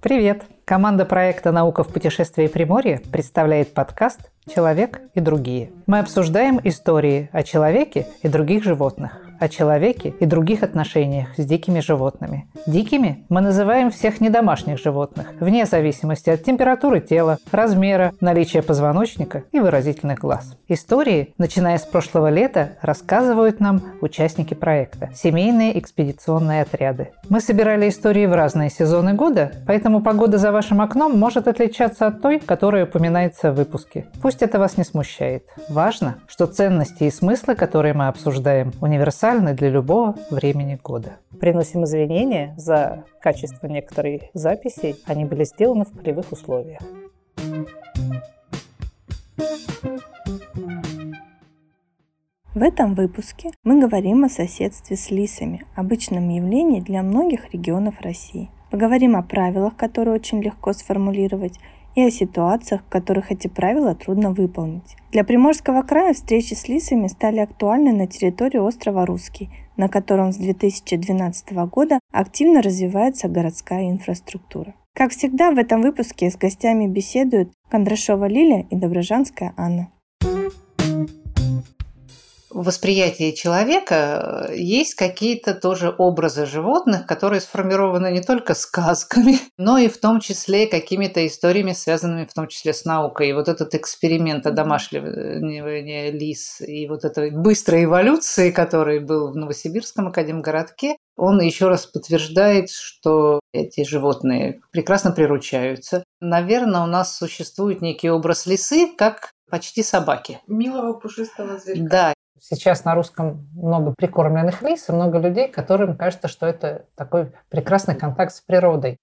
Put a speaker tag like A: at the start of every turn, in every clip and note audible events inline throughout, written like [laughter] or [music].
A: Привет! Команда проекта «Наука в путешествии Приморье» представляет подкаст «Человек и другие». Мы обсуждаем истории о человеке и других животных о человеке и других отношениях с дикими животными. Дикими мы называем всех недомашних животных, вне зависимости от температуры тела, размера, наличия позвоночника и выразительных глаз. Истории, начиная с прошлого лета, рассказывают нам участники проекта – семейные экспедиционные отряды. Мы собирали истории в разные сезоны года, поэтому погода за вашим окном может отличаться от той, которая упоминается в выпуске. Пусть это вас не смущает. Важно, что ценности и смыслы, которые мы обсуждаем, универсальны универсальны для любого времени года. Приносим извинения за качество некоторых записей. Они были сделаны в полевых условиях.
B: В этом выпуске мы говорим о соседстве с лисами, обычном явлении для многих регионов России. Поговорим о правилах, которые очень легко сформулировать, и о ситуациях, в которых эти правила трудно выполнить. Для Приморского края встречи с лисами стали актуальны на территории острова Русский, на котором с 2012 года активно развивается городская инфраструктура. Как всегда, в этом выпуске с гостями беседуют Кондрашова Лилия и Доброжанская Анна
A: восприятии человека э, есть какие-то тоже образы животных, которые сформированы не только сказками, [laughs] но и в том числе какими-то историями, связанными в том числе с наукой. И вот этот эксперимент одомашливания лис и вот этой быстрой эволюции, который был в Новосибирском академгородке, он еще раз подтверждает, что эти животные прекрасно приручаются. Наверное, у нас существует некий образ лисы, как почти собаки.
C: Милого пушистого зверька.
A: Да, Сейчас на русском много прикормленных лис и много людей, которым кажется, что это такой прекрасный контакт с природой.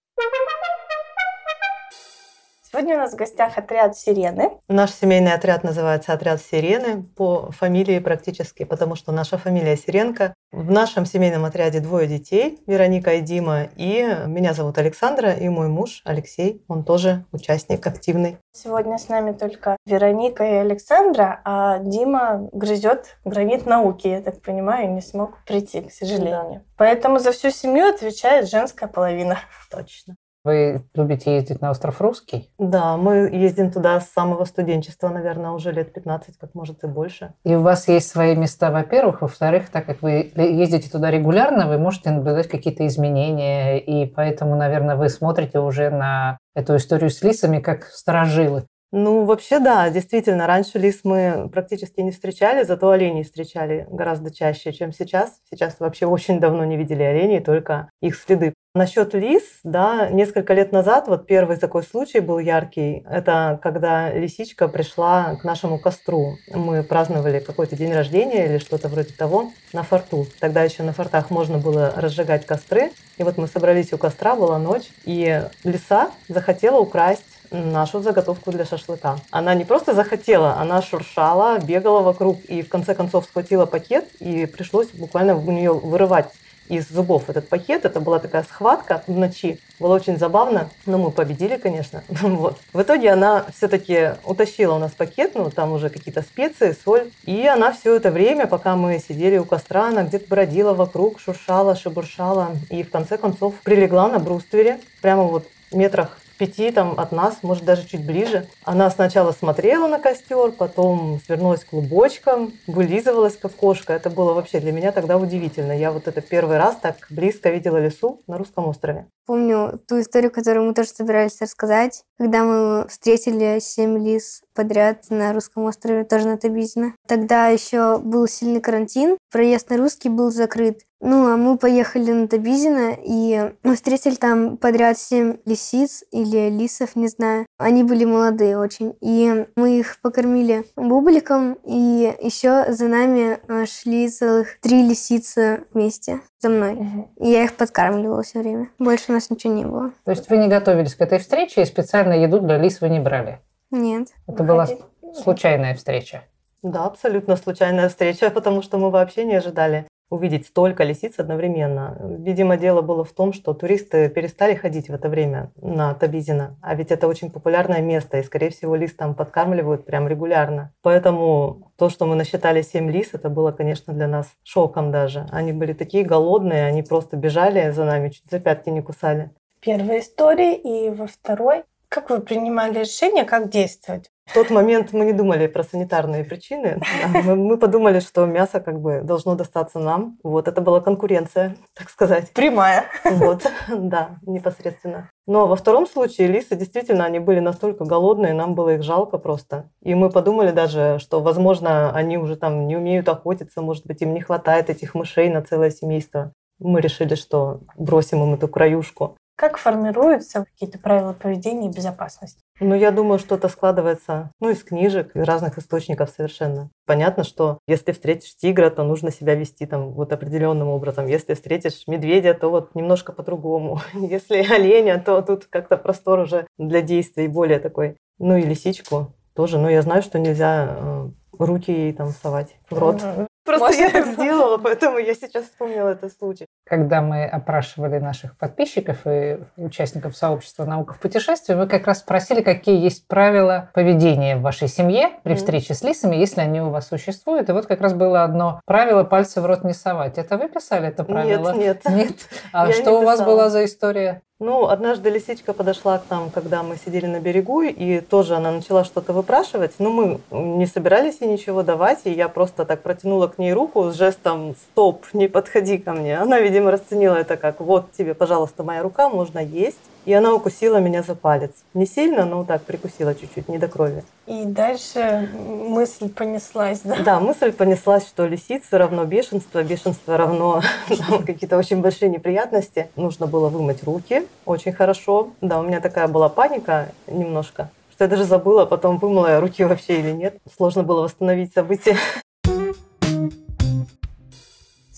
B: Сегодня у нас в гостях отряд «Сирены».
D: Наш семейный отряд называется «Отряд Сирены» по фамилии практически, потому что наша фамилия Сиренко. В нашем семейном отряде двое детей, Вероника и Дима, и меня зовут Александра, и мой муж Алексей, он тоже участник активный.
B: Сегодня с нами только Вероника и Александра, а Дима грызет гранит науки, я так понимаю, не смог прийти, к сожалению. Да. Поэтому за всю семью отвечает женская половина.
D: Точно.
A: Вы любите ездить на остров Русский?
D: Да, мы ездим туда с самого студенчества, наверное, уже лет 15, как может и больше.
A: И у вас есть свои места, во-первых. Во-вторых, так как вы ездите туда регулярно, вы можете наблюдать какие-то изменения, и поэтому, наверное, вы смотрите уже на эту историю с лисами как сторожилы.
D: Ну, вообще, да, действительно, раньше лис мы практически не встречали, зато оленей встречали гораздо чаще, чем сейчас. Сейчас вообще очень давно не видели оленей, только их следы. Насчет лис, да, несколько лет назад, вот первый такой случай был яркий, это когда лисичка пришла к нашему костру. Мы праздновали какой-то день рождения или что-то вроде того на форту. Тогда еще на фортах можно было разжигать костры. И вот мы собрались у костра, была ночь, и лиса захотела украсть нашу заготовку для шашлыка. Она не просто захотела, она шуршала, бегала вокруг и в конце концов схватила пакет и пришлось буквально у нее вырывать из зубов этот пакет. Это была такая схватка в ночи. Было очень забавно, но мы победили, конечно. [laughs] вот. В итоге она все-таки утащила у нас пакет, ну там уже какие-то специи, соль. И она все это время, пока мы сидели у костра, она где-то бродила вокруг, шуршала, шебуршала. И в конце концов прилегла на бруствере, прямо вот метрах пяти там от нас, может даже чуть ближе. Она сначала смотрела на костер, потом свернулась клубочком, вылизывалась как кошка. Это было вообще для меня тогда удивительно. Я вот это первый раз так близко видела лесу на русском острове.
E: Помню ту историю, которую мы тоже собирались рассказать, когда мы встретили семь лис подряд на русском острове, тоже на Табизино. Тогда еще был сильный карантин, проезд на русский был закрыт. Ну, а мы поехали на Табизино, и мы встретили там подряд семь лисиц или лисов, не знаю. Они были молодые очень. И мы их покормили бубликом, и еще за нами шли целых три лисицы вместе за мной. Угу. И я их подкармливала все время. Больше у нас ничего не было.
A: То есть вы не готовились к этой встрече и специально еду для лис вы не брали?
E: Нет.
A: Это была случайная встреча?
D: Да, абсолютно случайная встреча, потому что мы вообще не ожидали увидеть столько лисиц одновременно. Видимо, дело было в том, что туристы перестали ходить в это время на Табизина, а ведь это очень популярное место, и, скорее всего, лис там подкармливают прям регулярно. Поэтому то, что мы насчитали 7 лис, это было, конечно, для нас шоком даже. Они были такие голодные, они просто бежали за нами, чуть за пятки не кусали.
B: Первая история, и во второй как вы принимали решение, как действовать?
D: В тот момент мы не думали про санитарные причины. Мы, подумали, что мясо как бы должно достаться нам. Вот это была конкуренция, так сказать.
B: Прямая.
D: Вот, да, непосредственно. Но во втором случае лисы действительно, они были настолько голодные, нам было их жалко просто. И мы подумали даже, что, возможно, они уже там не умеют охотиться, может быть, им не хватает этих мышей на целое семейство. Мы решили, что бросим им эту краюшку.
B: Как формируются какие-то правила поведения и безопасности?
D: Ну, я думаю, что это складывается ну, из книжек, из разных источников совершенно. Понятно, что если встретишь тигра, то нужно себя вести там вот определенным образом. Если встретишь медведя, то вот немножко по-другому. [laughs] Если оленя, то тут как-то простор уже для действий более такой. Ну и лисичку тоже. Но я знаю, что нельзя э, руки ей там совать в рот. Просто Может, я так сделала, поэтому я сейчас вспомнила этот случай.
A: Когда мы опрашивали наших подписчиков и участников сообщества «Наука в путешествии», мы как раз спросили, какие есть правила поведения в вашей семье при встрече с лисами, если они у вас существуют. И вот как раз было одно правило «пальцы в рот не совать». Это вы писали это правило?
D: Нет, нет.
A: Нет? А
D: Я
A: что у вас была за история?
D: Ну, однажды лисичка подошла к нам, когда мы сидели на берегу, и тоже она начала что-то выпрашивать. Но мы не собирались ей ничего давать, и я просто так протянула к ней руку с жестом «стоп, не подходи ко мне». Она, видимо, расценила это как «вот тебе, пожалуйста, моя рука, можно есть». И она укусила меня за палец. Не сильно, но так прикусила чуть-чуть, не до крови.
B: И дальше мысль понеслась, да?
D: Да, мысль понеслась, что лисица равно бешенство, бешенство равно [laughs] какие-то очень большие неприятности. Нужно было вымыть руки очень хорошо. Да, у меня такая была паника немножко, что я даже забыла, потом вымыла я руки вообще или нет. Сложно было восстановить события. [laughs]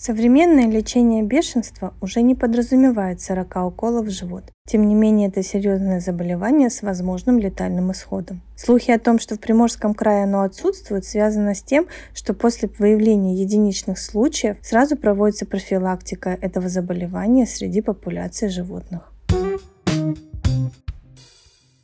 B: Современное лечение бешенства уже не подразумевает 40 уколов в живот. Тем не менее, это серьезное заболевание с возможным летальным исходом. Слухи о том, что в Приморском крае оно отсутствует, связаны с тем, что после выявления единичных случаев сразу проводится профилактика этого заболевания среди популяции животных.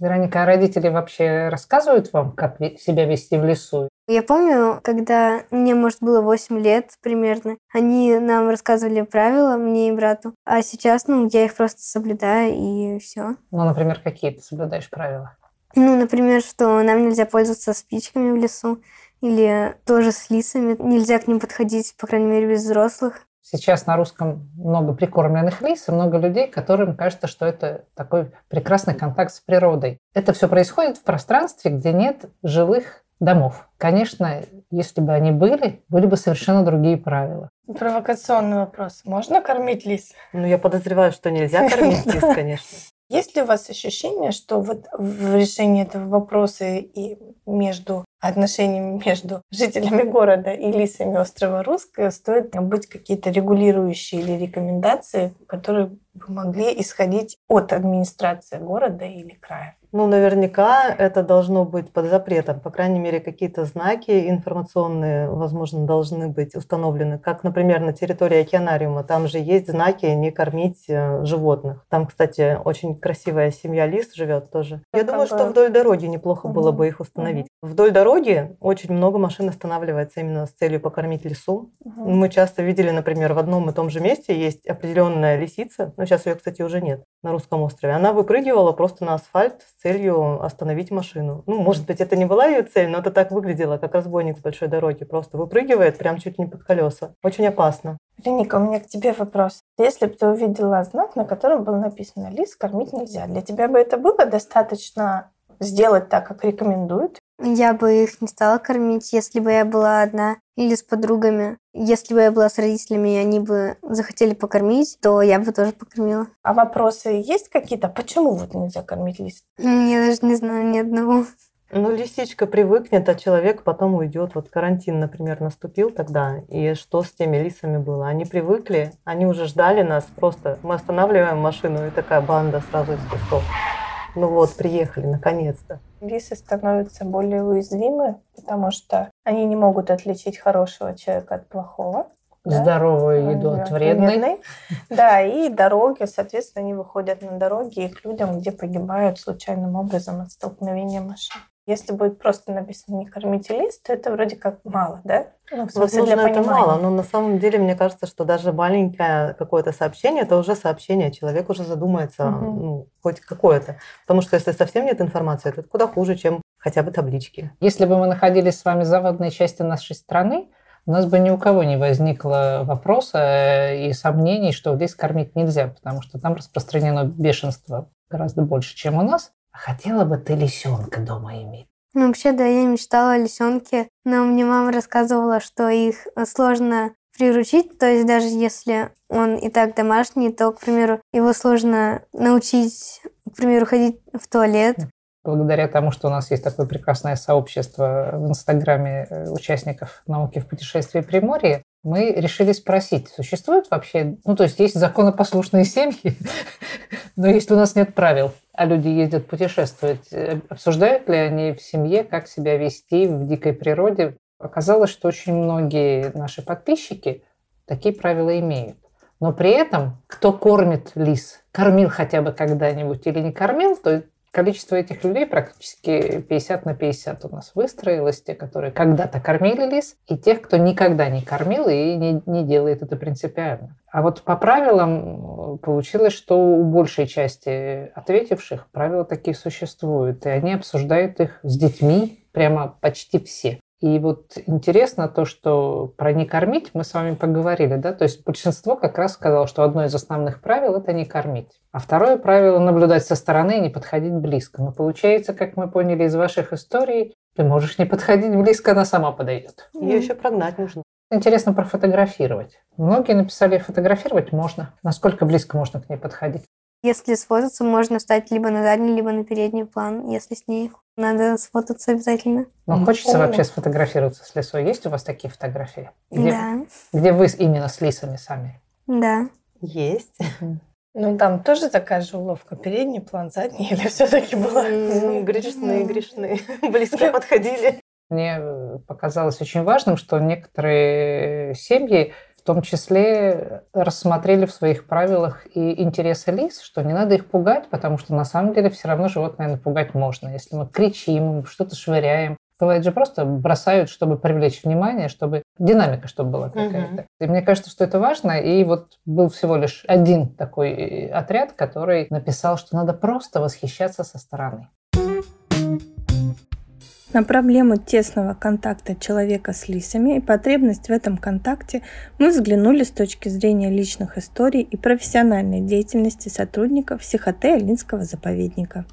A: Вероника, а родители вообще рассказывают вам, как себя вести в лесу?
E: Я помню, когда мне, может, было 8 лет примерно, они нам рассказывали правила, мне и брату. А сейчас, ну, я их просто соблюдаю, и все.
A: Ну, например, какие ты соблюдаешь правила?
E: Ну, например, что нам нельзя пользоваться спичками в лесу, или тоже с лисами. Нельзя к ним подходить, по крайней мере, без взрослых.
A: Сейчас на русском много прикормленных лис и много людей, которым кажется, что это такой прекрасный контакт с природой. Это все происходит в пространстве, где нет жилых домов. Конечно, если бы они были, были бы совершенно другие правила.
B: Провокационный вопрос. Можно кормить лис?
D: Ну, я подозреваю, что нельзя кормить [laughs] лис, конечно.
B: Есть ли у вас ощущение, что вот в решении этого вопроса и между отношениями между жителями города и лисами острова Русское стоит быть какие-то регулирующие или рекомендации, которые бы могли исходить от администрации города или края?
D: Ну, наверняка это должно быть под запретом. По крайней мере, какие-то знаки информационные, возможно, должны быть установлены. Как, например, на территории океанариума. Там же есть знаки «не кормить э, животных». Там, кстати, очень красивая семья лис живет тоже. Я как думаю, что вдоль дороги неплохо угу. было бы их установить. Угу. Вдоль дороги очень много машин останавливается именно с целью покормить лису. Угу. Мы часто видели, например, в одном и том же месте есть определенная лисица, но сейчас ее, кстати, уже нет на русском острове. Она выпрыгивала просто на асфальт с целью остановить машину. Ну, может быть, это не была ее цель, но это так выглядело, как разбойник с большой дороги. Просто выпрыгивает прям чуть не под колеса. Очень опасно.
B: Вероника, у меня к тебе вопрос. Если бы ты увидела знак, на котором было написано «Лис кормить нельзя», для тебя бы это было достаточно сделать так, как рекомендуют?
E: Я бы их не стала кормить, если бы я была одна или с подругами. Если бы я была с родителями, и они бы захотели покормить, то я бы тоже покормила.
B: А вопросы есть какие-то? Почему вот нельзя кормить лист?
E: Я даже не знаю ни одного.
D: Ну, лисичка привыкнет, а человек потом уйдет. Вот карантин, например, наступил тогда, и что с теми лисами было? Они привыкли, они уже ждали нас, просто мы останавливаем машину, и такая банда сразу из кустов. Ну вот, приехали, наконец-то.
B: Лисы становятся более уязвимы, потому что они не могут отличить хорошего человека от плохого. Да?
A: Здоровую еду от вредной.
B: Да, и дороги, соответственно, они выходят на дороги и к людям, где погибают случайным образом от столкновения машин. Если будет просто написано «не кормите лист», то это вроде как мало, да?
D: Ну, в смысле, Возможно, для это мало, но на самом деле мне кажется, что даже маленькое какое-то сообщение, это уже сообщение, человек уже задумается, угу. ну, хоть какое-то. Потому что если совсем нет информации, это куда хуже, чем хотя бы таблички.
A: Если бы мы находились с вами в западной части нашей страны, у нас бы ни у кого не возникло вопроса э, и сомнений, что здесь кормить нельзя, потому что там распространено бешенство гораздо больше, чем у нас. Хотела бы ты лисенка дома иметь?
E: Ну, вообще, да, я мечтала о лисенке, но мне мама рассказывала, что их сложно приручить, то есть даже если он и так домашний, то, к примеру, его сложно научить, к примеру, ходить в туалет.
A: Благодаря тому, что у нас есть такое прекрасное сообщество в Инстаграме э, участников науки в путешествии Приморье, мы решили спросить, существует вообще, ну то есть есть законопослушные семьи, [laughs] но если у нас нет правил, а люди ездят путешествовать, э, обсуждают ли они в семье, как себя вести в дикой природе? Оказалось, что очень многие наши подписчики такие правила имеют. Но при этом, кто кормит лис, кормил хотя бы когда-нибудь или не кормил, то количество этих людей практически 50 на 50 у нас выстроилось. Те, которые когда-то кормили лис, и тех, кто никогда не кормил и не, не делает это принципиально. А вот по правилам получилось, что у большей части ответивших правила такие существуют, и они обсуждают их с детьми прямо почти все. И вот интересно то, что про не кормить мы с вами поговорили, да, то есть большинство как раз сказало, что одно из основных правил – это не кормить. А второе правило – наблюдать со стороны и не подходить близко. Но получается, как мы поняли из ваших историй, ты можешь не подходить близко, она сама подойдет.
D: Ее еще прогнать нужно.
A: Интересно профотографировать. Многие написали, фотографировать можно. Насколько близко можно к ней подходить?
E: Если сфотаться, можно стать либо на задний, либо на передний план, если с ней надо сфотаться обязательно.
A: Но хочется О. вообще сфотографироваться с лисой. Есть у вас такие фотографии? Где,
E: да.
A: Где вы именно с лисами сами?
E: Да.
D: Есть.
B: Ну, там тоже такая же уловка. Передний план, задний [laughs] или все-таки была?
D: Грешные, грешные. Близко подходили.
A: Мне показалось очень важным, что некоторые семьи том числе рассмотрели в своих правилах и интересы лис, что не надо их пугать, потому что на самом деле все равно животное напугать можно. Если мы кричим, что-то швыряем, Бывает же просто бросают, чтобы привлечь внимание, чтобы динамика, чтобы была какая-то. Угу. И мне кажется, что это важно. И вот был всего лишь один такой отряд, который написал, что надо просто восхищаться со стороны.
B: На проблему тесного контакта человека с лисами и потребность в этом контакте мы взглянули с точки зрения личных историй и профессиональной деятельности сотрудников Сихоте Алинского заповедника.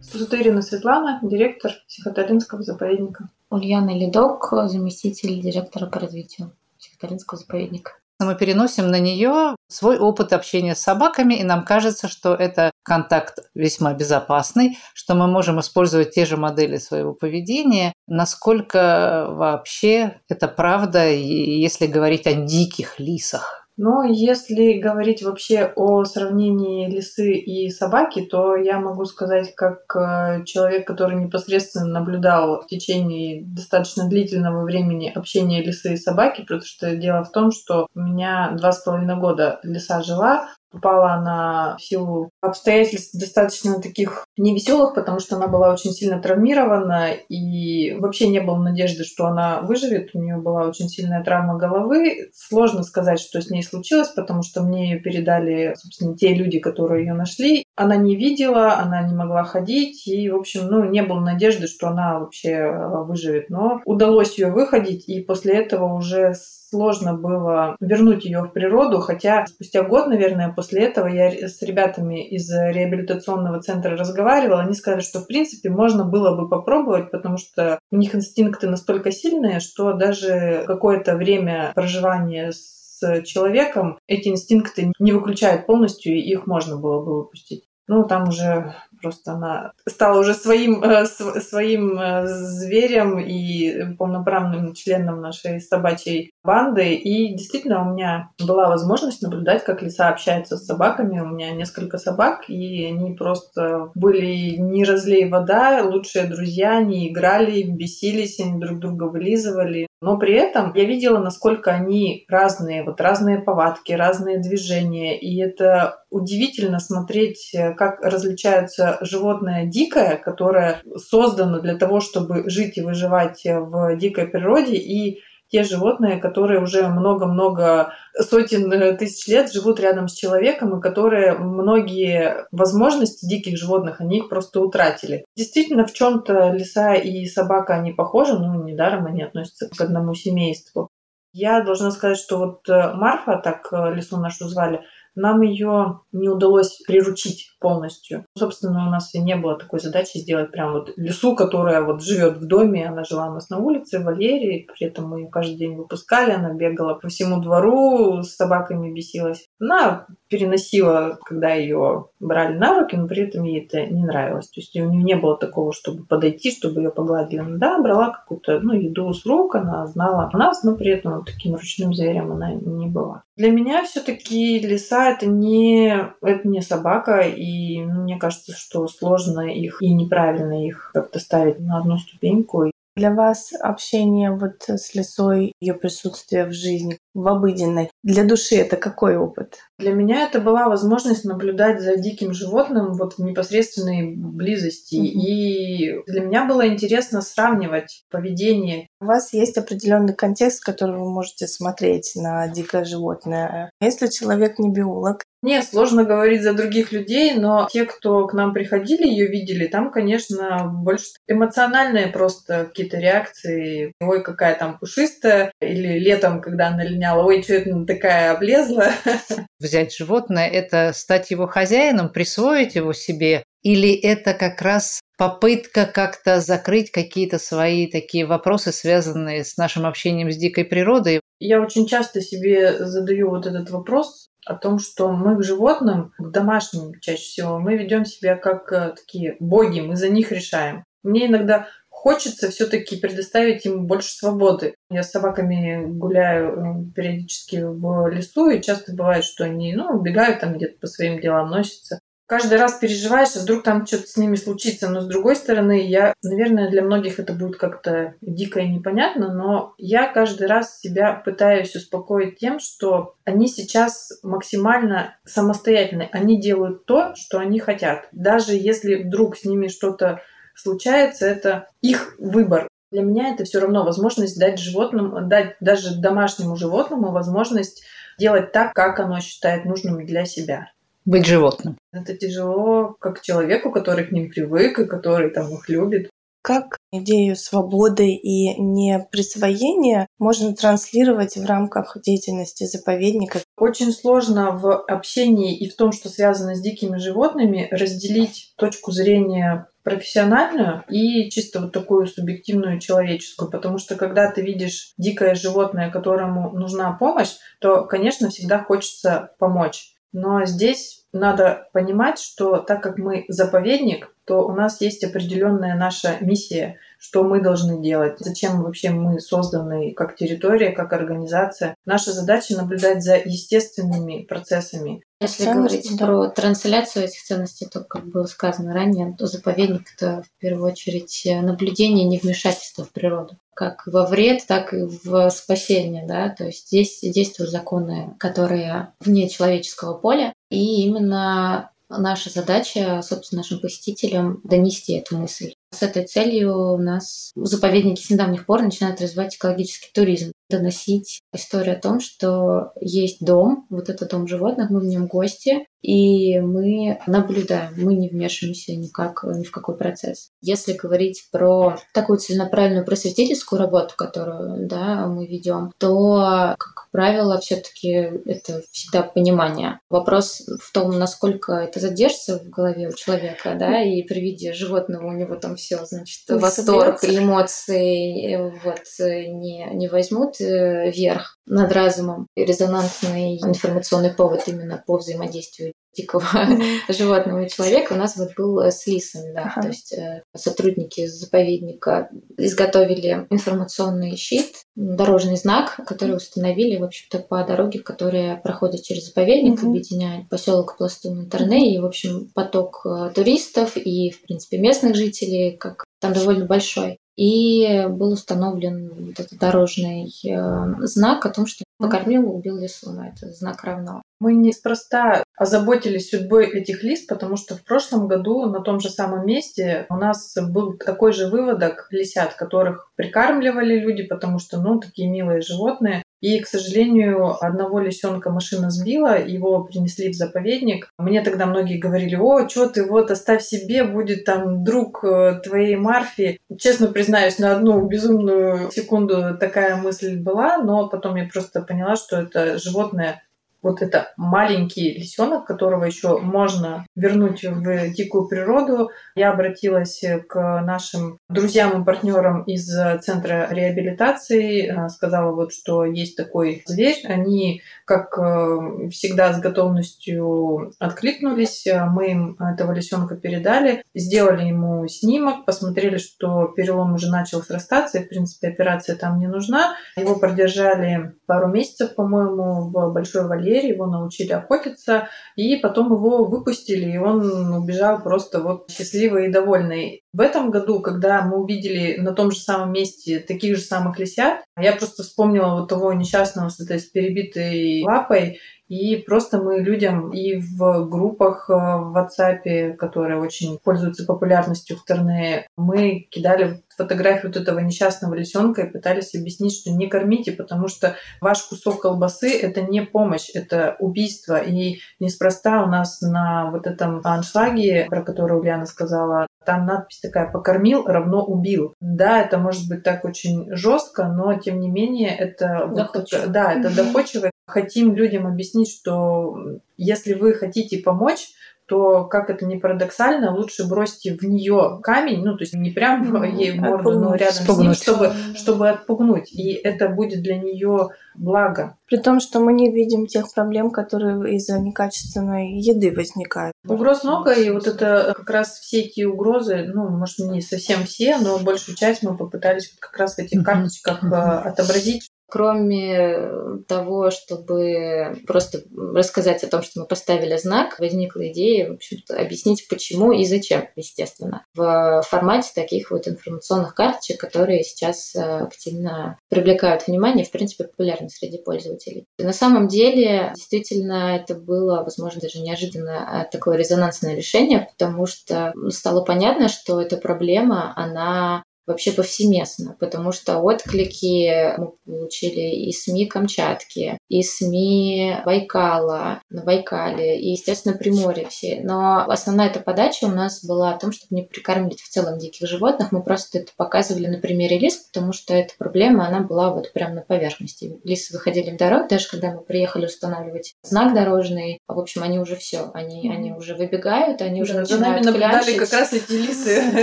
C: Сутырина Светлана, директор Психоталинского заповедника.
F: Ульяна Ледок, заместитель директора по развитию Психоталинского заповедника
A: мы переносим на нее свой опыт общения с собаками, и нам кажется, что это контакт весьма безопасный, что мы можем использовать те же модели своего поведения. Насколько вообще это правда, если говорить о диких лисах?
C: Но если говорить вообще о сравнении лисы и собаки, то я могу сказать, как э, человек, который непосредственно наблюдал в течение достаточно длительного времени общения лисы и собаки, потому что дело в том, что у меня два с половиной года лиса жила, попала она в силу обстоятельств достаточно таких невеселых, потому что она была очень сильно травмирована и вообще не было надежды, что она выживет. У нее была очень сильная травма головы. Сложно сказать, что с ней случилось, потому что мне ее передали, собственно, те люди, которые ее нашли. Она не видела, она не могла ходить, и, в общем, ну, не было надежды, что она вообще э, выживет. Но удалось ее выходить, и после этого уже сложно было вернуть ее в природу, хотя спустя год, наверное, после этого я с ребятами из реабилитационного центра разговаривала, они сказали, что в принципе можно было бы попробовать, потому что у них инстинкты настолько сильные, что даже какое-то время проживания с человеком эти инстинкты не выключают полностью, и их можно было бы выпустить. Ну, там уже просто она стала уже своим, э, своим э, зверем и полноправным членом нашей собачьей банды. И действительно у меня была возможность наблюдать, как лиса общается с собаками. У меня несколько собак, и они просто были не разлей вода, лучшие друзья, они играли, бесились, они друг друга вылизывали. Но при этом я видела, насколько они разные, вот разные повадки, разные движения. И это удивительно смотреть, как различаются животное дикое, которое создано для того, чтобы жить и выживать в дикой природе, и те животные, которые уже много-много сотен э, тысяч лет живут рядом с человеком, и которые многие возможности диких животных, они их просто утратили. Действительно, в чем-то лиса и собака, они похожи, но недаром они относятся к одному семейству. Я должна сказать, что вот э, Марфа, так э, лису нашу звали, нам ее не удалось приручить полностью. Собственно, у нас и не было такой задачи сделать прям вот лесу, которая вот живет в доме. Она жила у нас на улице, в вольере, при этом мы ее каждый день выпускали. Она бегала по всему двору, с собаками бесилась. Она переносила, когда ее брали на руки, но при этом ей это не нравилось. То есть у нее не было такого, чтобы подойти, чтобы ее погладили. Она, да, брала какую-то ну, еду с рук, она знала нас, но при этом вот таким ручным зверем она не была. Для меня все-таки лиса это не, это не собака, и мне кажется, что сложно их и неправильно их как-то ставить на одну ступеньку.
B: Для вас общение вот с лисой, ее присутствие в жизни, в обыденной, для души это какой опыт?
C: Для меня это была возможность наблюдать за диким животным вот в непосредственной близости. Mm-hmm. И для меня было интересно сравнивать поведение.
B: У вас есть определенный контекст, в котором вы можете смотреть на дикое животное. Если человек не биолог,
C: мне сложно говорить за других людей, но те, кто к нам приходили, ее видели, там, конечно, больше эмоциональные просто какие-то реакции. Ой, какая там пушистая. Или летом, когда она линяла, ой, что это такая облезла. [laughs]
A: Взять животное – это стать его хозяином, присвоить его себе, или это как раз попытка как-то закрыть какие-то свои такие вопросы, связанные с нашим общением с дикой природой?
C: Я очень часто себе задаю вот этот вопрос, о том, что мы к животным, к домашним чаще всего, мы ведем себя как э, такие боги, мы за них решаем. Мне иногда хочется все-таки предоставить им больше свободы. Я с собаками гуляю э, периодически в лесу, и часто бывает, что они ну, убегают там где-то по своим делам, носятся каждый раз переживаешь, вдруг там что-то с ними случится. Но с другой стороны, я, наверное, для многих это будет как-то дико и непонятно, но я каждый раз себя пытаюсь успокоить тем, что они сейчас максимально самостоятельны. Они делают то, что они хотят. Даже если вдруг с ними что-то случается, это их выбор. Для меня это все равно возможность дать животным, дать даже домашнему животному возможность делать так, как оно считает нужным для себя
A: быть животным.
C: Это тяжело как человеку, который к ним привык и который там их любит.
B: Как идею свободы и неприсвоения можно транслировать в рамках деятельности заповедника?
C: Очень сложно в общении и в том, что связано с дикими животными, разделить точку зрения профессиональную и чисто вот такую субъективную человеческую, потому что когда ты видишь дикое животное, которому нужна помощь, то, конечно, всегда хочется помочь. Но здесь надо понимать, что так как мы заповедник, то у нас есть определенная наша миссия, что мы должны делать, зачем вообще мы созданы как территория, как организация. Наша задача наблюдать за естественными процессами.
F: Если говорить да. про трансляцию этих ценностей, то, как было сказано ранее, то заповедник – это в первую очередь наблюдение, не вмешательство в природу как во вред, так и в спасение, да, то есть здесь действуют законы, которые вне человеческого поля, и именно наша задача, собственно, нашим посетителям донести эту мысль. С этой целью у нас заповедники с недавних пор начинают развивать экологический туризм, доносить историю о том, что есть дом, вот это дом животных, мы в нем гости, и мы наблюдаем, мы не вмешиваемся никак ни в какой процесс. Если говорить про такую целенаправленную просветительскую работу, которую да, мы ведем, то, как правило, все-таки это всегда понимание. Вопрос в том, насколько это задержится в голове у человека, да, и при виде животного у него там все, значит, не восторг соберется. эмоции э, вот не, не возьмут э, верх над разумом. Резонансный информационный повод именно по взаимодействию дикого [laughs] животного и человека у нас вот был э, с лисами, да, ага. то есть э, сотрудники заповедника изготовили информационный щит, дорожный знак, который установили, в общем-то, по дороге, которая проходит через заповедник, угу. объединяет поселок Пластун Интерне и, в общем, поток туристов и, в принципе, местных жителей, как там довольно большой. И был установлен вот этот дорожный э, знак о том, что покормил, убил лису. На это знак равно.
C: Мы неспроста озаботились судьбой этих лис, потому что в прошлом году на том же самом месте у нас был такой же выводок лисят, которых прикармливали люди, потому что, ну, такие милые животные. И, к сожалению, одного лисенка машина сбила, его принесли в заповедник. Мне тогда многие говорили, о, что ты вот оставь себе, будет там друг э, твоей Марфи. Честно признаюсь, на одну безумную секунду такая мысль была, но потом я просто поняла, что это животное вот это маленький лисенок, которого еще можно вернуть в дикую природу. Я обратилась к нашим друзьям и партнерам из центра реабилитации, э, сказала вот, что есть такой зверь. Они, как э, всегда, с готовностью откликнулись. Мы им этого лисенка передали, сделали ему снимок, посмотрели, что перелом уже начал срастаться, и, в принципе, операция там не нужна. Его продержали пару месяцев, по-моему, в большой зверь, его научили охотиться, и потом его выпустили, и он убежал просто вот счастливый и довольный. В этом году, когда мы увидели на том же самом месте таких же самых лисят, я просто вспомнила вот того несчастного с этой с перебитой лапой, и просто мы людям и в группах э, в WhatsApp, которые очень пользуются популярностью в Терне, мы кидали фотографию вот этого несчастного лисенка и пытались объяснить, что не кормите, потому что ваш кусок колбасы – это не помощь, это убийство. И неспроста у нас на вот этом аншлаге, про который Ульяна сказала, там надпись такая «покормил равно убил». Да, это может быть так очень жестко, но тем не менее это доходчиво. Вот, да, это доходчиво. Хотим людям объяснить, что если вы хотите помочь, то, как это не парадоксально, лучше бросьте в нее камень, ну, то есть не прям mm-hmm. [laughs] ей в морду, но рядом спугнуть. с ним, чтобы, чтобы отпугнуть. И это будет для нее благо.
B: При том, что мы не видим тех проблем, которые из-за некачественной еды возникают.
C: Угроз много, и вот это как раз все эти угрозы, ну, может, не совсем все, но большую часть мы попытались как раз в этих карточках mm-hmm. отобразить,
F: Кроме того, чтобы просто рассказать о том, что мы поставили знак, возникла идея, в общем-то, объяснить, почему и зачем, естественно, в формате таких вот информационных карточек, которые сейчас э, активно привлекают внимание, в принципе, популярны среди пользователей. На самом деле, действительно, это было, возможно, даже неожиданно такое резонансное решение, потому что стало понятно, что эта проблема, она вообще повсеместно, потому что отклики мы получили и СМИ Камчатки, и СМИ Байкала, на Байкале, и, естественно, Приморье все. Но основная эта подача у нас была о том, чтобы не прикармливать в целом диких животных. Мы просто это показывали на примере лис, потому что эта проблема, она была вот прямо на поверхности. Лисы выходили в дорогу, даже когда мы приехали устанавливать знак дорожный, в общем, они уже все, они, они уже выбегают, они уже да, начинают
C: за нами наблюдали как раз эти лисы. [laughs]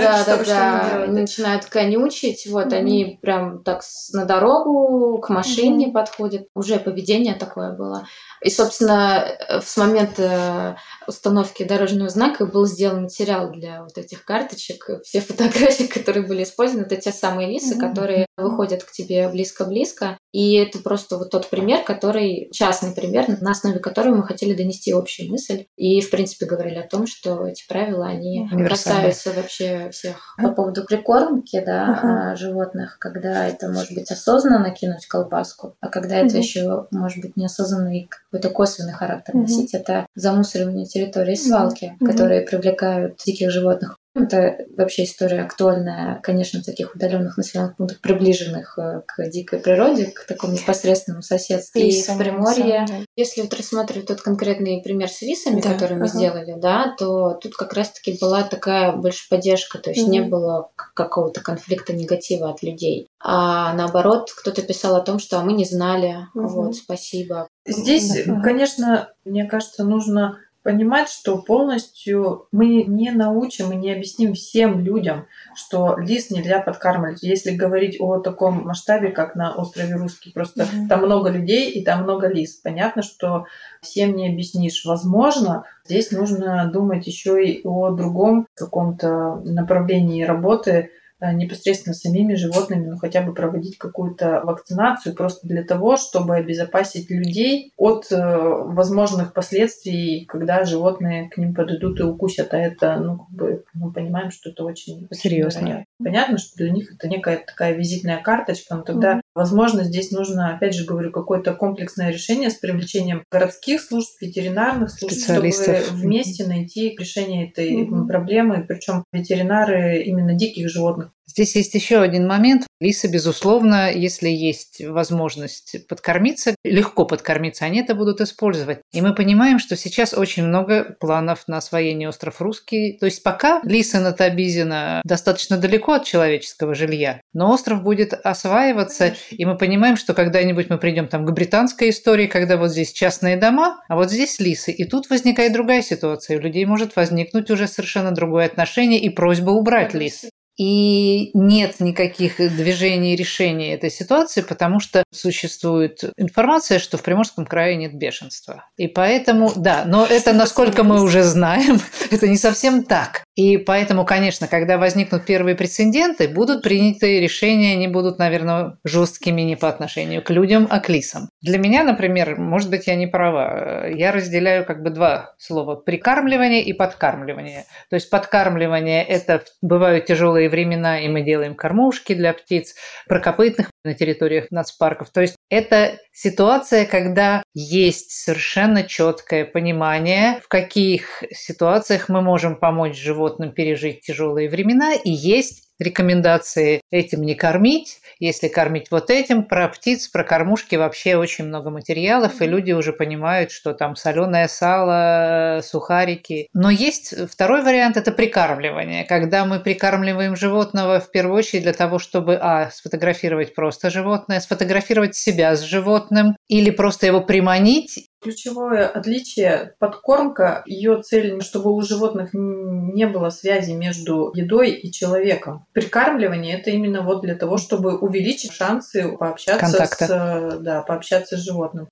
F: Да, да, да, начинают конючить, вот mm-hmm. они прям так на дорогу, к машине mm-hmm. подходят. Уже поведение такое было. И, собственно, с момента установки дорожного знака был сделан материал для вот этих карточек. Все [laughs] фотографии, которые были использованы, это те самые лисы, mm-hmm. которые выходят к тебе близко-близко. И это просто вот тот пример, который, частный пример, на основе которого мы хотели донести общую мысль. И, в принципе, говорили о том, что эти правила, они касаются вообще всех. По поводу прикормки, да, uh-huh. животных, когда это может быть осознанно кинуть колбаску, а когда uh-huh. это еще может быть неосознанно и какой-то косвенный характер uh-huh. носить, это замусоривание территории свалки, uh-huh. которые привлекают диких животных это вообще история актуальная, конечно, в таких удаленных населенных пунктах, приближенных э, к дикой природе, к такому непосредственному соседству. И, и в Приморье, если вот рассматривать тот конкретный пример с рисами, да, который мы ага. сделали, да, то тут как раз-таки была такая больше поддержка, то есть угу. не было какого-то конфликта негатива от людей. А наоборот, кто-то писал о том, что а мы не знали, угу. вот, спасибо.
C: Здесь, угу. конечно, мне кажется, нужно понимать, что полностью мы не научим и не объясним всем людям, что лис нельзя подкармливать. Если говорить о таком масштабе, как на острове Русский, просто mm-hmm. там много людей и там много лис. Понятно, что всем не объяснишь. Возможно, здесь нужно думать еще и о другом каком-то направлении работы, непосредственно самими животными, ну хотя бы проводить какую-то вакцинацию просто для того, чтобы обезопасить людей от э, возможных последствий, когда животные к ним подойдут и укусят. А это, ну, как бы мы понимаем, что это очень
G: серьезно.
C: Понятно, что для них это некая такая визитная карточка, но тогда, mm-hmm. Возможно, здесь нужно, опять же говорю, какое-то комплексное решение с привлечением городских служб, ветеринарных служб, чтобы вместе найти решение этой mm-hmm. проблемы. Причем ветеринары именно диких животных
G: Здесь есть еще один момент. Лисы, безусловно, если есть возможность подкормиться, легко подкормиться, они это будут использовать. И мы понимаем, что сейчас очень много планов на освоение остров Русский. То есть пока лисы на Табизина достаточно далеко от человеческого жилья, но остров будет осваиваться, и мы понимаем, что когда-нибудь мы придем там к британской истории, когда вот здесь частные дома, а вот здесь лисы. И тут возникает другая ситуация. У людей может возникнуть уже совершенно другое отношение и просьба убрать лис и нет никаких движений и решений этой ситуации, потому что существует информация, что в Приморском крае нет бешенства. И поэтому, да, но это, насколько мы уже знаем, [laughs] это не совсем так. И поэтому, конечно, когда возникнут первые прецеденты, будут приняты решения, они будут, наверное, жесткими не по отношению к людям, а к лисам. Для меня, например, может быть, я не права, я разделяю как бы два слова – прикармливание и подкармливание. То есть подкармливание – это бывают тяжелые времена, и мы делаем кормушки для птиц, прокопытных на территориях нацпарков. То есть это ситуация, когда есть совершенно четкое понимание, в каких ситуациях мы можем помочь животным пережить тяжелые времена, и есть рекомендации этим не кормить, если кормить вот этим. Про птиц, про кормушки вообще очень много материалов, и люди уже понимают, что там соленое сало, сухарики. Но есть второй вариант – это прикармливание, когда мы прикармливаем животного в первую очередь для того, чтобы, а, сфотографировать просто животное, сфотографировать себя с животным или просто его приманить
C: Ключевое отличие – подкормка. Ее цель, чтобы у животных не было связи между едой и человеком. Прикармливание – это именно вот для того, чтобы увеличить шансы пообщаться, с, да, пообщаться с животным.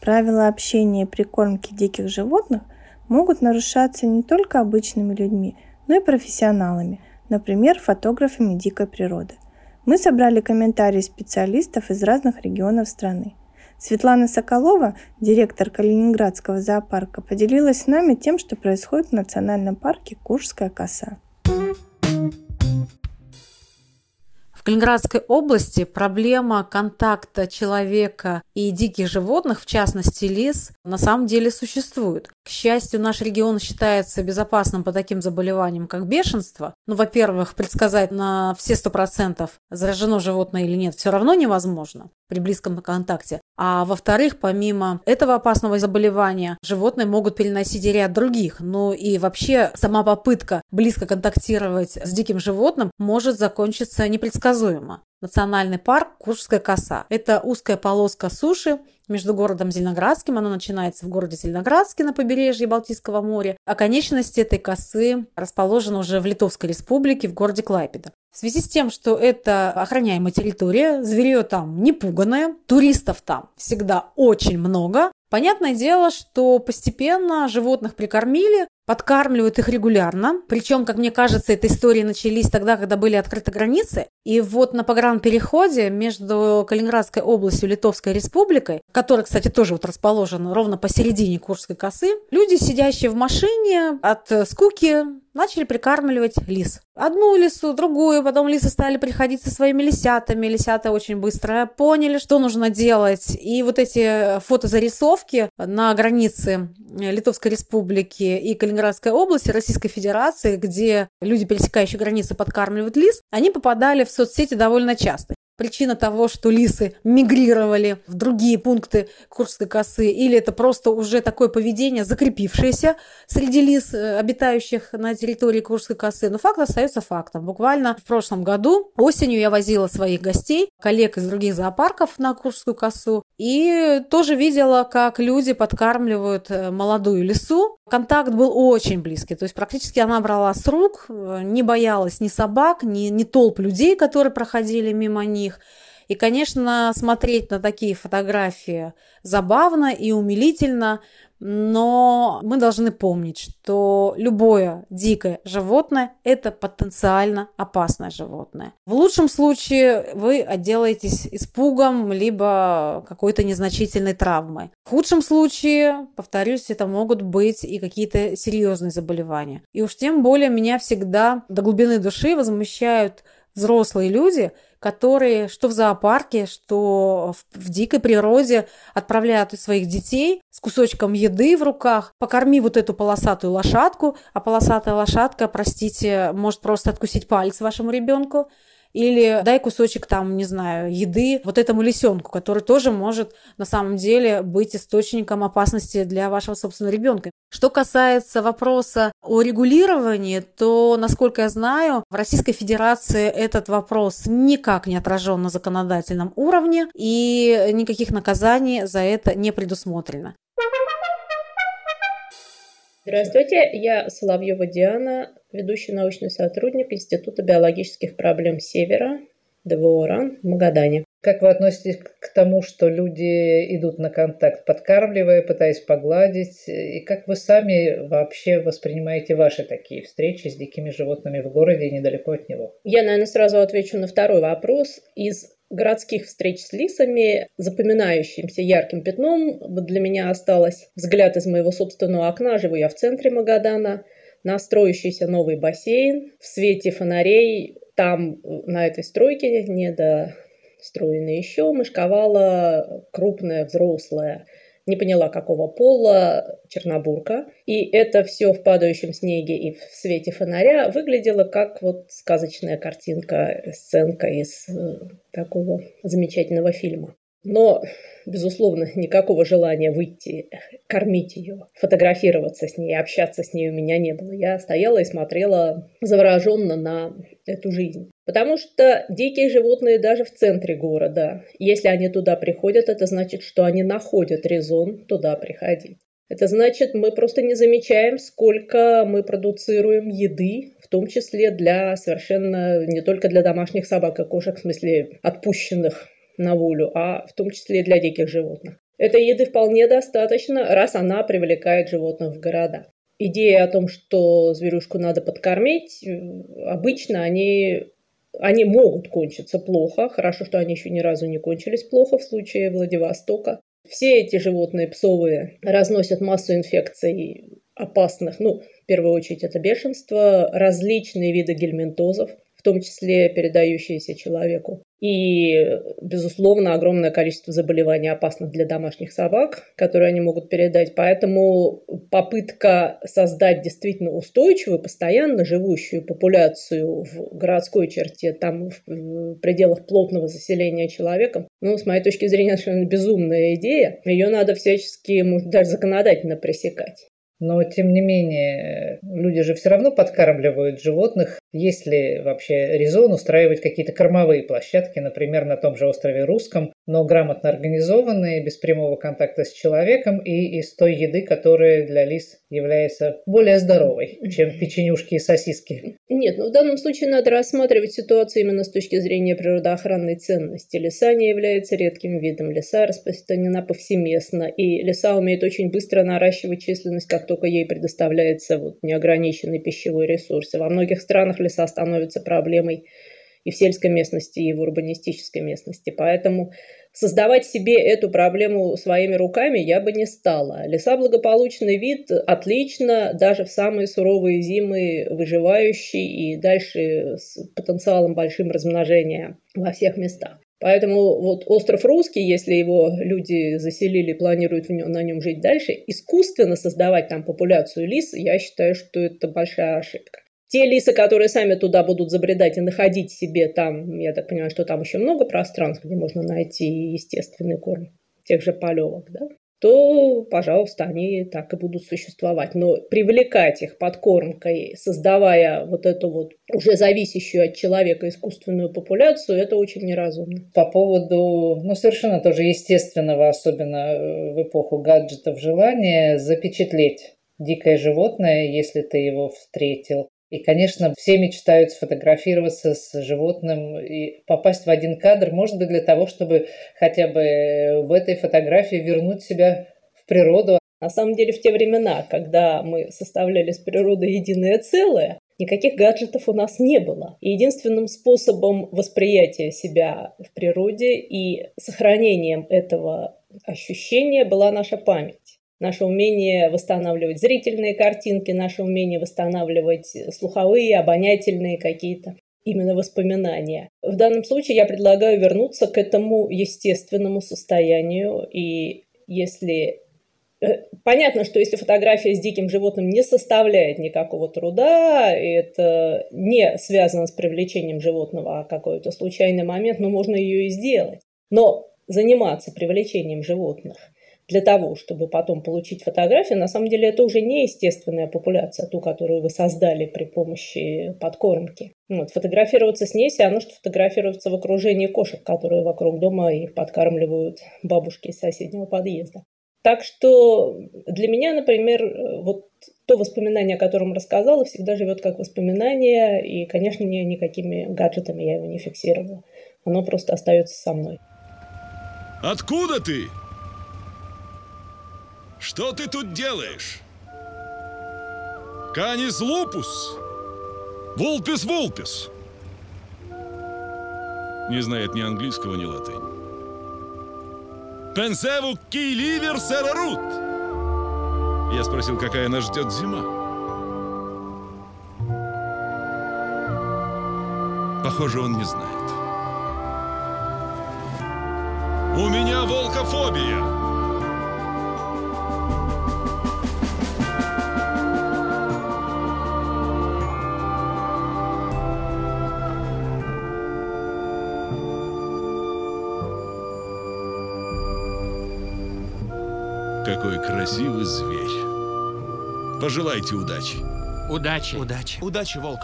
B: Правила общения и прикормки диких животных могут нарушаться не только обычными людьми, но и профессионалами, например, фотографами дикой природы. Мы собрали комментарии специалистов из разных регионов страны. Светлана Соколова, директор Калининградского зоопарка, поделилась с нами тем, что происходит в национальном парке Куршская коса.
H: Калининградской области проблема контакта человека и диких животных, в частности лис, на самом деле существует. К счастью, наш регион считается безопасным по таким заболеваниям, как бешенство. Ну, во-первых, предсказать на все сто процентов, заражено животное или нет, все равно невозможно при близком контакте. А во-вторых, помимо этого опасного заболевания, животные могут переносить и ряд других. Ну и вообще сама попытка близко контактировать с диким животным может закончиться непредсказуемо предсказуемо. Национальный парк Куршская коса. Это узкая полоска суши между городом Зеленоградским. Она начинается в городе Зеленоградске на побережье Балтийского моря, а конечности этой косы расположены уже в Литовской республике в городе Клайпеда. В связи с тем, что это охраняемая территория, зверье там не пуганое, туристов там всегда очень много, Понятное дело, что постепенно животных прикормили, подкармливают их регулярно. Причем, как мне кажется, эта история начались тогда, когда были открыты границы. И вот на погранпереходе между Калининградской областью и Литовской республикой, которая, кстати, тоже вот расположена ровно посередине Курской косы, люди, сидящие в машине от скуки, начали прикармливать лис. Одну лису, другую, потом лисы стали приходить со своими лисятами. Лисята очень быстро поняли, что нужно делать. И вот эти фотозарисовки на границе Литовской республики и Калининградской области Российской Федерации, где люди, пересекающие границу, подкармливают лис, они попадали в соцсети довольно часто причина того, что лисы мигрировали в другие пункты Курской косы, или это просто уже такое поведение, закрепившееся среди лис, э, обитающих на территории Курской косы. Но факт остается фактом. Буквально в прошлом году осенью я возила своих гостей, коллег из других зоопарков на Курскую косу, и тоже видела, как люди подкармливают э, молодую лису. Контакт был очень близкий, то есть практически она брала с рук, э, не боялась ни собак, ни, ни толп людей, которые проходили мимо них них. И, конечно, смотреть на такие фотографии забавно и умилительно, но мы должны помнить, что любое дикое животное – это потенциально опасное животное. В лучшем случае вы отделаетесь испугом либо какой-то незначительной травмой. В худшем случае, повторюсь, это могут быть и какие-то серьезные заболевания. И уж тем более меня всегда до глубины души возмущают взрослые люди, которые что в зоопарке, что в, в дикой природе отправляют своих детей с кусочком еды в руках. Покорми вот эту полосатую лошадку, а полосатая лошадка, простите, может просто откусить палец вашему ребенку или дай кусочек там, не знаю, еды вот этому лисенку, который тоже может на самом деле быть источником опасности для вашего собственного ребенка. Что касается вопроса о регулировании, то, насколько я знаю, в Российской Федерации этот вопрос никак не отражен на законодательном уровне, и никаких наказаний за это не предусмотрено.
I: Здравствуйте, я Соловьева Диана, ведущий научный сотрудник Института биологических проблем Севера, ДВО РАН в Магадане.
A: Как вы относитесь к тому, что люди идут на контакт, подкармливая, пытаясь погладить? И как вы сами вообще воспринимаете ваши такие встречи с дикими животными в городе и недалеко от него?
I: Я, наверное, сразу отвечу на второй вопрос. Из городских встреч с лисами запоминающимся ярким пятном для меня осталось взгляд из моего собственного окна. Живу я в центре Магадана. На строящийся новый бассейн в свете фонарей. Там на этой стройке, не до строенной еще, мышковала крупная взрослая не поняла, какого пола, чернобурка. И это все в падающем снеге и в свете фонаря выглядело как вот сказочная картинка, сценка из э, такого замечательного фильма. Но, безусловно, никакого желания выйти, кормить ее, фотографироваться с ней, общаться с ней у меня не было. Я стояла и смотрела завороженно на эту жизнь. Потому что дикие животные даже в центре города, если они туда приходят, это значит, что они находят резон туда приходить. Это значит, мы просто не замечаем, сколько мы продуцируем еды, в том числе для совершенно не только для домашних собак и кошек, в смысле отпущенных на волю, а в том числе и для диких животных. Этой еды вполне достаточно, раз она привлекает животных в города. Идея о том, что зверюшку надо подкормить, обычно они они могут кончиться плохо. Хорошо, что они еще ни разу не кончились плохо в случае Владивостока. Все эти животные псовые разносят массу инфекций опасных. Ну, в первую очередь это бешенство, различные виды гельминтозов, в том числе передающиеся человеку. И, безусловно, огромное количество заболеваний опасных для домашних собак, которые они могут передать. Поэтому попытка создать действительно устойчивую, постоянно живущую популяцию в городской черте, там в пределах плотного заселения человеком, ну, с моей точки зрения, совершенно безумная идея. Ее надо всячески, может, даже законодательно пресекать.
A: Но, тем не менее, люди же все равно подкармливают животных. Есть ли вообще резон устраивать какие-то кормовые площадки, например, на том же острове Русском, но грамотно организованные, без прямого контакта с человеком и из той еды, которая для лис является более здоровой, чем печенюшки и сосиски?
I: Нет, ну в данном случае надо рассматривать ситуацию именно с точки зрения природоохранной ценности. Леса не является редким видом. Леса распространена повсеместно, и леса умеют очень быстро наращивать численность как только ей предоставляется вот неограниченный пищевой ресурс. И во многих странах леса становятся проблемой и в сельской местности, и в урбанистической местности. Поэтому создавать себе эту проблему своими руками я бы не стала. Леса благополучный вид, отлично, даже в самые суровые зимы выживающий и дальше с потенциалом большим размножения во всех местах. Поэтому вот остров Русский, если его люди заселили, планируют на нем жить дальше, искусственно создавать там популяцию лис, я считаю, что это большая ошибка. Те лисы, которые сами туда будут забредать и находить себе там, я так понимаю, что там еще много пространств, где можно найти естественный корм, тех же полевок, да? то, пожалуйста, они так и будут существовать. Но привлекать их подкормкой, создавая вот эту вот уже зависящую от человека искусственную популяцию, это очень неразумно.
A: По поводу, ну, совершенно тоже естественного, особенно э, в эпоху гаджетов, желания запечатлеть дикое животное, если ты его встретил.
J: И, конечно, все мечтают сфотографироваться с животным и попасть в один кадр, может быть, для того, чтобы хотя бы в этой фотографии вернуть себя в природу.
I: На самом деле, в те времена, когда мы составляли с природой единое целое, никаких гаджетов у нас не было. И единственным способом восприятия себя в природе и сохранением этого ощущения была наша память наше умение восстанавливать зрительные картинки, наше умение восстанавливать слуховые, обонятельные какие-то именно воспоминания. В данном случае я предлагаю вернуться к этому естественному состоянию. И если э, Понятно, что если фотография с диким животным не составляет никакого труда, и это не связано с привлечением животного, а какой-то случайный момент, но можно ее и сделать. Но заниматься привлечением животных – для того, чтобы потом получить фотографию, на самом деле это уже не естественная популяция, ту, которую вы создали при помощи подкормки. Вот, фотографироваться с ней все равно, что фотографироваться в окружении кошек, которые вокруг дома их подкармливают бабушки из соседнего подъезда. Так что для меня, например, вот то воспоминание, о котором рассказала, всегда живет как воспоминание, и, конечно, ни, никакими гаджетами я его не фиксировала. Оно просто остается со мной.
K: Откуда ты? Что ты тут делаешь? Канис лупус? Вулпис вулпис? Не знает ни английского, ни латынь. Пенсеву ки ливер серарут? Я спросил, какая нас ждет зима. Похоже, он не знает. У меня волкофобия. Какой красивый зверь. Пожелайте удачи.
L: Удачи.
M: Удачи.
L: Удачи, волк.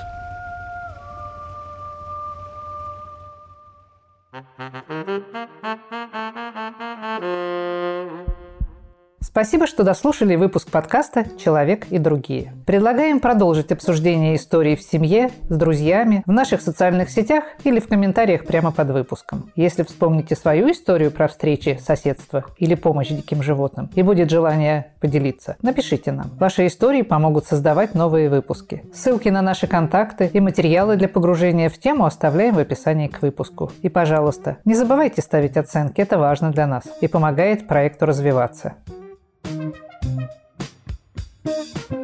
A: Спасибо, что дослушали выпуск подкаста «Человек и другие». Предлагаем продолжить обсуждение истории в семье, с друзьями, в наших социальных сетях или в комментариях прямо под выпуском. Если вспомните свою историю про встречи, соседство или помощь диким животным и будет желание поделиться, напишите нам. Ваши истории помогут создавать новые выпуски. Ссылки на наши контакты и материалы для погружения в тему оставляем в описании к выпуску. И, пожалуйста, не забывайте ставить оценки, это важно для нас и помогает проекту развиваться. Thank you.